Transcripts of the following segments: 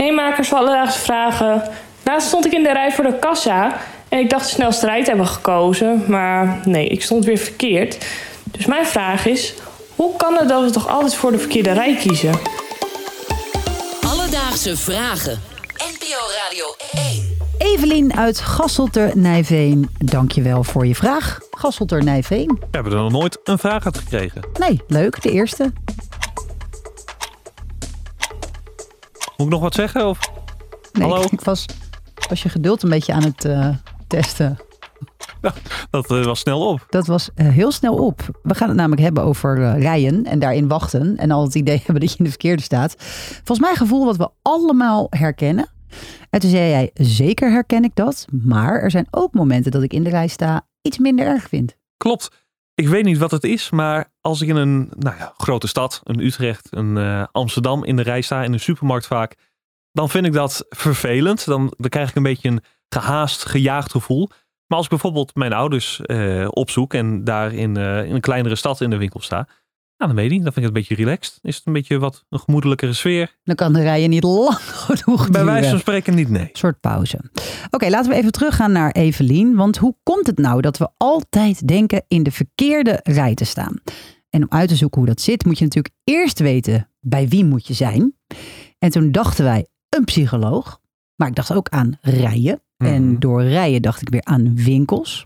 Hey makers van Alledaagse Vragen. Laatst stond ik in de rij voor de kassa en ik dacht de snelste rij te hebben gekozen. Maar nee, ik stond weer verkeerd. Dus mijn vraag is, hoe kan het dat we toch altijd voor de verkeerde rij kiezen? Alledaagse Vragen. NPO Radio 1. Evelien uit Gasselter Nijveen, dankjewel voor je vraag. Gasselter Nijveen. We hebben er nog nooit een vraag uit gekregen. Nee, leuk, de eerste. Moet ik nog wat zeggen? Of? Nee, Hallo? ik was, was je geduld een beetje aan het eh, testen. Dat eh, was snel op. Dat was eh, heel snel op. We gaan het namelijk hebben over rijden en daarin wachten. En al het idee hebben dat je in de verkeerde staat. Volgens mij een gevoel wat we allemaal herkennen. En toen zei jij, zeker herken ik dat. Maar er zijn ook momenten dat ik in de rij sta iets minder erg vind. Klopt. Ik weet niet wat het is, maar als ik in een nou ja, grote stad, een Utrecht, een eh, Amsterdam in de rij sta, in een supermarkt vaak, dan vind ik dat vervelend. Dan, dan krijg ik een beetje een gehaast, gejaagd gevoel. Maar als ik bijvoorbeeld mijn ouders eh, opzoek en daar in, eh, in een kleinere stad in de winkel sta, nou, dan weet ik, dan vind ik het een beetje relaxed. Is het een beetje wat een gemoedelijkere sfeer? Dan kan de rijen niet lang genoeg Bij wijze van spreken niet, nee. Een soort pauze. Oké, laten we even teruggaan naar Evelien. Want hoe komt het nou dat we altijd denken in de verkeerde rij te staan? En om uit te zoeken hoe dat zit, moet je natuurlijk eerst weten bij wie moet je zijn. En toen dachten wij een psycholoog. Maar ik dacht ook aan rijen. En Mhm. door rijen dacht ik weer aan winkels.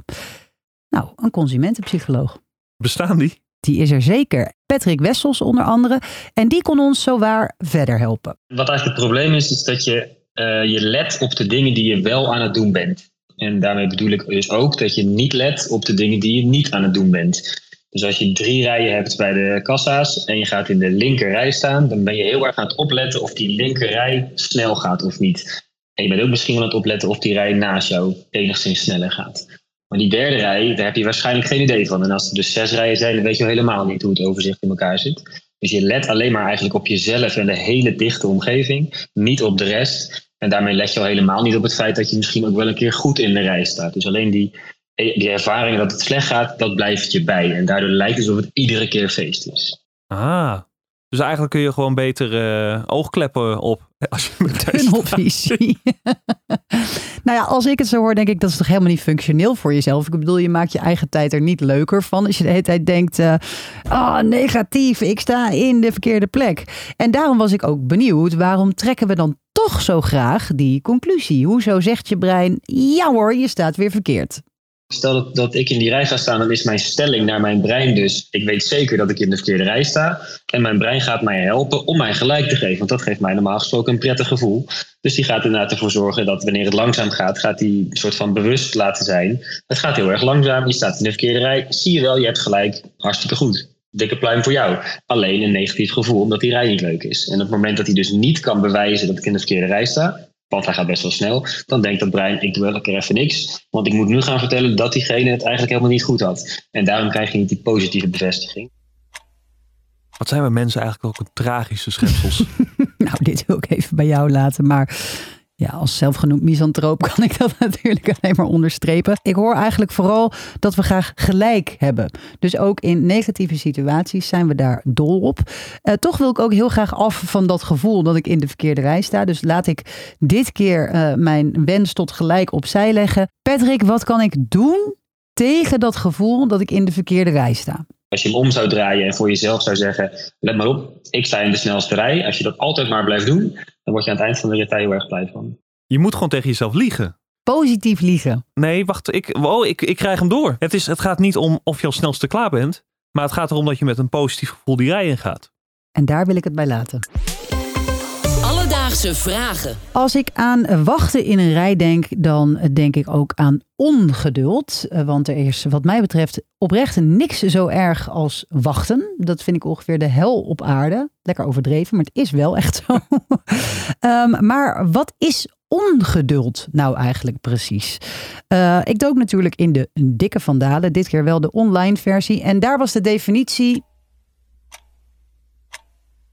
Nou, een consumentenpsycholoog. Bestaan die? Die is er zeker. Patrick Wessels onder andere. En die kon ons zowaar verder helpen. Wat eigenlijk het probleem is, is dat je eh, je let op de dingen die je wel aan het doen bent. En daarmee bedoel ik dus ook dat je niet let op de dingen die je niet aan het doen bent. Dus als je drie rijen hebt bij de kassa's en je gaat in de linker rij staan, dan ben je heel erg aan het opletten of die linker rij snel gaat of niet. En je bent ook misschien wel aan het opletten of die rij naast jou enigszins sneller gaat. Maar die derde rij, daar heb je waarschijnlijk geen idee van. En als er dus zes rijen zijn, dan weet je helemaal niet hoe het overzicht in elkaar zit. Dus je let alleen maar eigenlijk op jezelf en de hele dichte omgeving, niet op de rest. En daarmee let je al helemaal niet op het feit dat je misschien ook wel een keer goed in de rij staat. Dus alleen die, die ervaring dat het slecht gaat, dat blijft je bij. En daardoor lijkt het alsof het iedere keer feest is. Ah. Dus eigenlijk kun je gewoon beter eh, oogkleppen op. Als je staat. Tunnelvisie. nou ja, als ik het zo hoor, denk ik dat is toch helemaal niet functioneel voor jezelf. Ik bedoel, je maakt je eigen tijd er niet leuker van. Als je de hele tijd denkt, eh ah, negatief, ik sta in de verkeerde plek. En daarom was ik ook benieuwd, waarom trekken we dan toch zo graag die conclusie? Hoezo zegt je brein, ja hoor, je staat weer verkeerd. Stel dat, dat ik in die rij ga staan, dan is mijn stelling naar mijn brein dus... ik weet zeker dat ik in de verkeerde rij sta. En mijn brein gaat mij helpen om mij gelijk te geven. Want dat geeft mij normaal gesproken een prettig gevoel. Dus die gaat inderdaad ervoor zorgen dat wanneer het langzaam gaat... gaat die soort van bewust laten zijn. Het gaat heel erg langzaam, je staat in de verkeerde rij. Zie je wel, je hebt gelijk, hartstikke goed. Dikke pluim voor jou. Alleen een negatief gevoel omdat die rij niet leuk is. En op het moment dat hij dus niet kan bewijzen dat ik in de verkeerde rij sta... want hij gaat best wel snel, dan denkt dat brein, ik doe elke keer even niks. Want ik moet nu gaan vertellen dat diegene het eigenlijk helemaal niet goed had. En daarom krijg je niet die positieve bevestiging. Wat zijn we mensen eigenlijk ook een tragische schepsels. Nou, dit wil ik even bij jou laten, maar ja, als zelfgenoemd misantroop kan ik dat natuurlijk alleen maar onderstrepen. Ik hoor eigenlijk vooral dat we graag gelijk hebben. Dus ook in negatieve situaties zijn we daar dol op. Eh, toch wil ik ook heel graag af van dat gevoel dat ik in de verkeerde rij sta. Dus laat ik dit keer eh, mijn wens tot gelijk opzij leggen. Patrick, wat kan ik doen tegen dat gevoel dat ik in de verkeerde rij sta? Als je hem om zou draaien en voor jezelf zou zeggen: let maar op, ik sta in de snelste rij. Als je dat altijd maar blijft doen, dan word je aan het eind van de rit heel erg blij van. Je moet gewoon tegen jezelf liegen. Positief liegen. Nee, wacht. Ik, oh, ik, ik krijg hem door. Het, is, het gaat niet om of je als snelste klaar bent. Maar het gaat erom dat je met een positief gevoel die rij in gaat. En daar wil ik het bij laten. Vragen. Als ik aan wachten in een rij denk, dan denk ik ook aan ongeduld. Eh, Want er is wat mij betreft oprecht niks zo erg als wachten. Dat vind ik ongeveer de hel op aarde. Lekker overdreven, maar het is wel echt zo. Ehm, maar wat is ongeduld nou eigenlijk precies? Eh, ik dook natuurlijk in de dikke vandalen, dit keer wel de online versie. En daar was de definitie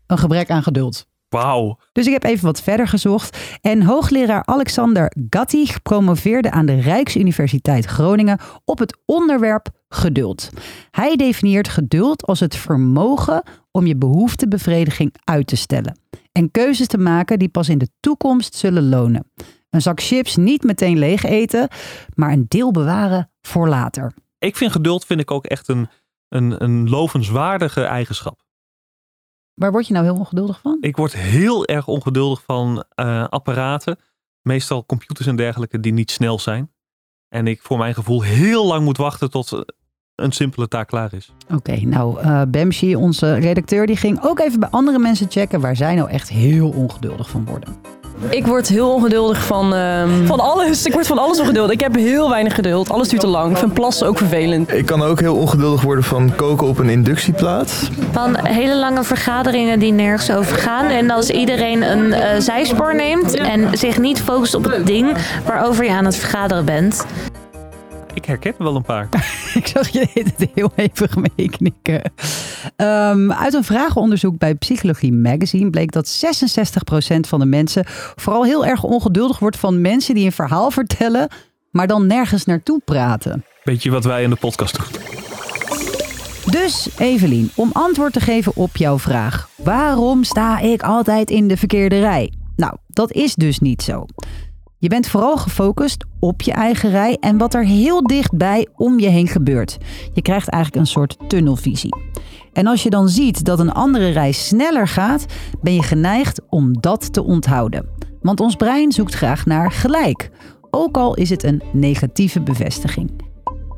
een gebrek aan geduld. Wauw. Dus ik heb even wat verder gezocht. En hoogleraar Alexander Gattig promoveerde aan de Rijksuniversiteit Groningen op het onderwerp geduld. Hij definieert geduld als het vermogen om je behoeftebevrediging uit te stellen. En keuzes te maken die pas in de toekomst zullen lonen. Een zak chips niet meteen leeg eten, maar een deel bewaren voor later. Ik vind geduld vind ik ook echt een, een, een lovenswaardige eigenschap. Waar word je nou heel ongeduldig van? Ik word heel erg ongeduldig van eh, apparaten. Meestal computers en dergelijke die niet snel zijn. En ik voor mijn gevoel heel lang moet wachten tot eh, een simpele taak klaar is. Oké, nou uh, Bemshi, onze redacteur, die ging ook even bij andere mensen checken waar zij nou echt heel ongeduldig van worden. Ik word heel ongeduldig van, uh, van alles. Ik word van alles ongeduldig. Ik heb heel weinig geduld. Alles duurt te lang. Ik vind plassen ook vervelend. Ik kan ook heel ongeduldig worden van koken op een inductieplaat. Van hele lange vergaderingen die nergens over gaan. En als iedereen een uh, zijspoor neemt en zich niet focust op het ding waarover je aan het vergaderen bent. Ik herken wel een paar. ik zag je het heel even meeknikken. Um, uit een vragenonderzoek bij Psychologie Magazine bleek dat 66% van de mensen vooral heel erg ongeduldig wordt van mensen die een verhaal vertellen, maar dan nergens naartoe praten. Weet je wat wij in de podcast doen? Dus Evelien, om antwoord te geven op jouw vraag: waarom sta ik altijd in de verkeerde rij? Nou, dat is dus niet zo. Je bent vooral gefocust op je eigen rij en wat er heel dichtbij om je heen gebeurt. Je krijgt eigenlijk een soort tunnelvisie. En als je dan ziet dat een andere rij sneller gaat, ben je geneigd om dat te onthouden. Want ons brein zoekt graag naar gelijk, ook al is het een negatieve bevestiging.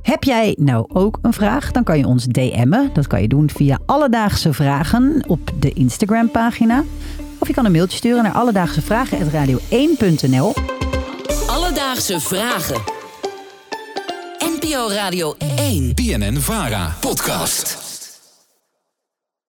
Heb jij nou ook een vraag? Dan kan je ons DM'en. Dat kan je doen via Alledaagse Vragen op de Instagram-pagina. Of je kan een mailtje sturen naar alledaagsevragen.radio1.nl. Alledaagse Vragen. NPO Radio 1. BNN Vara. Podcast.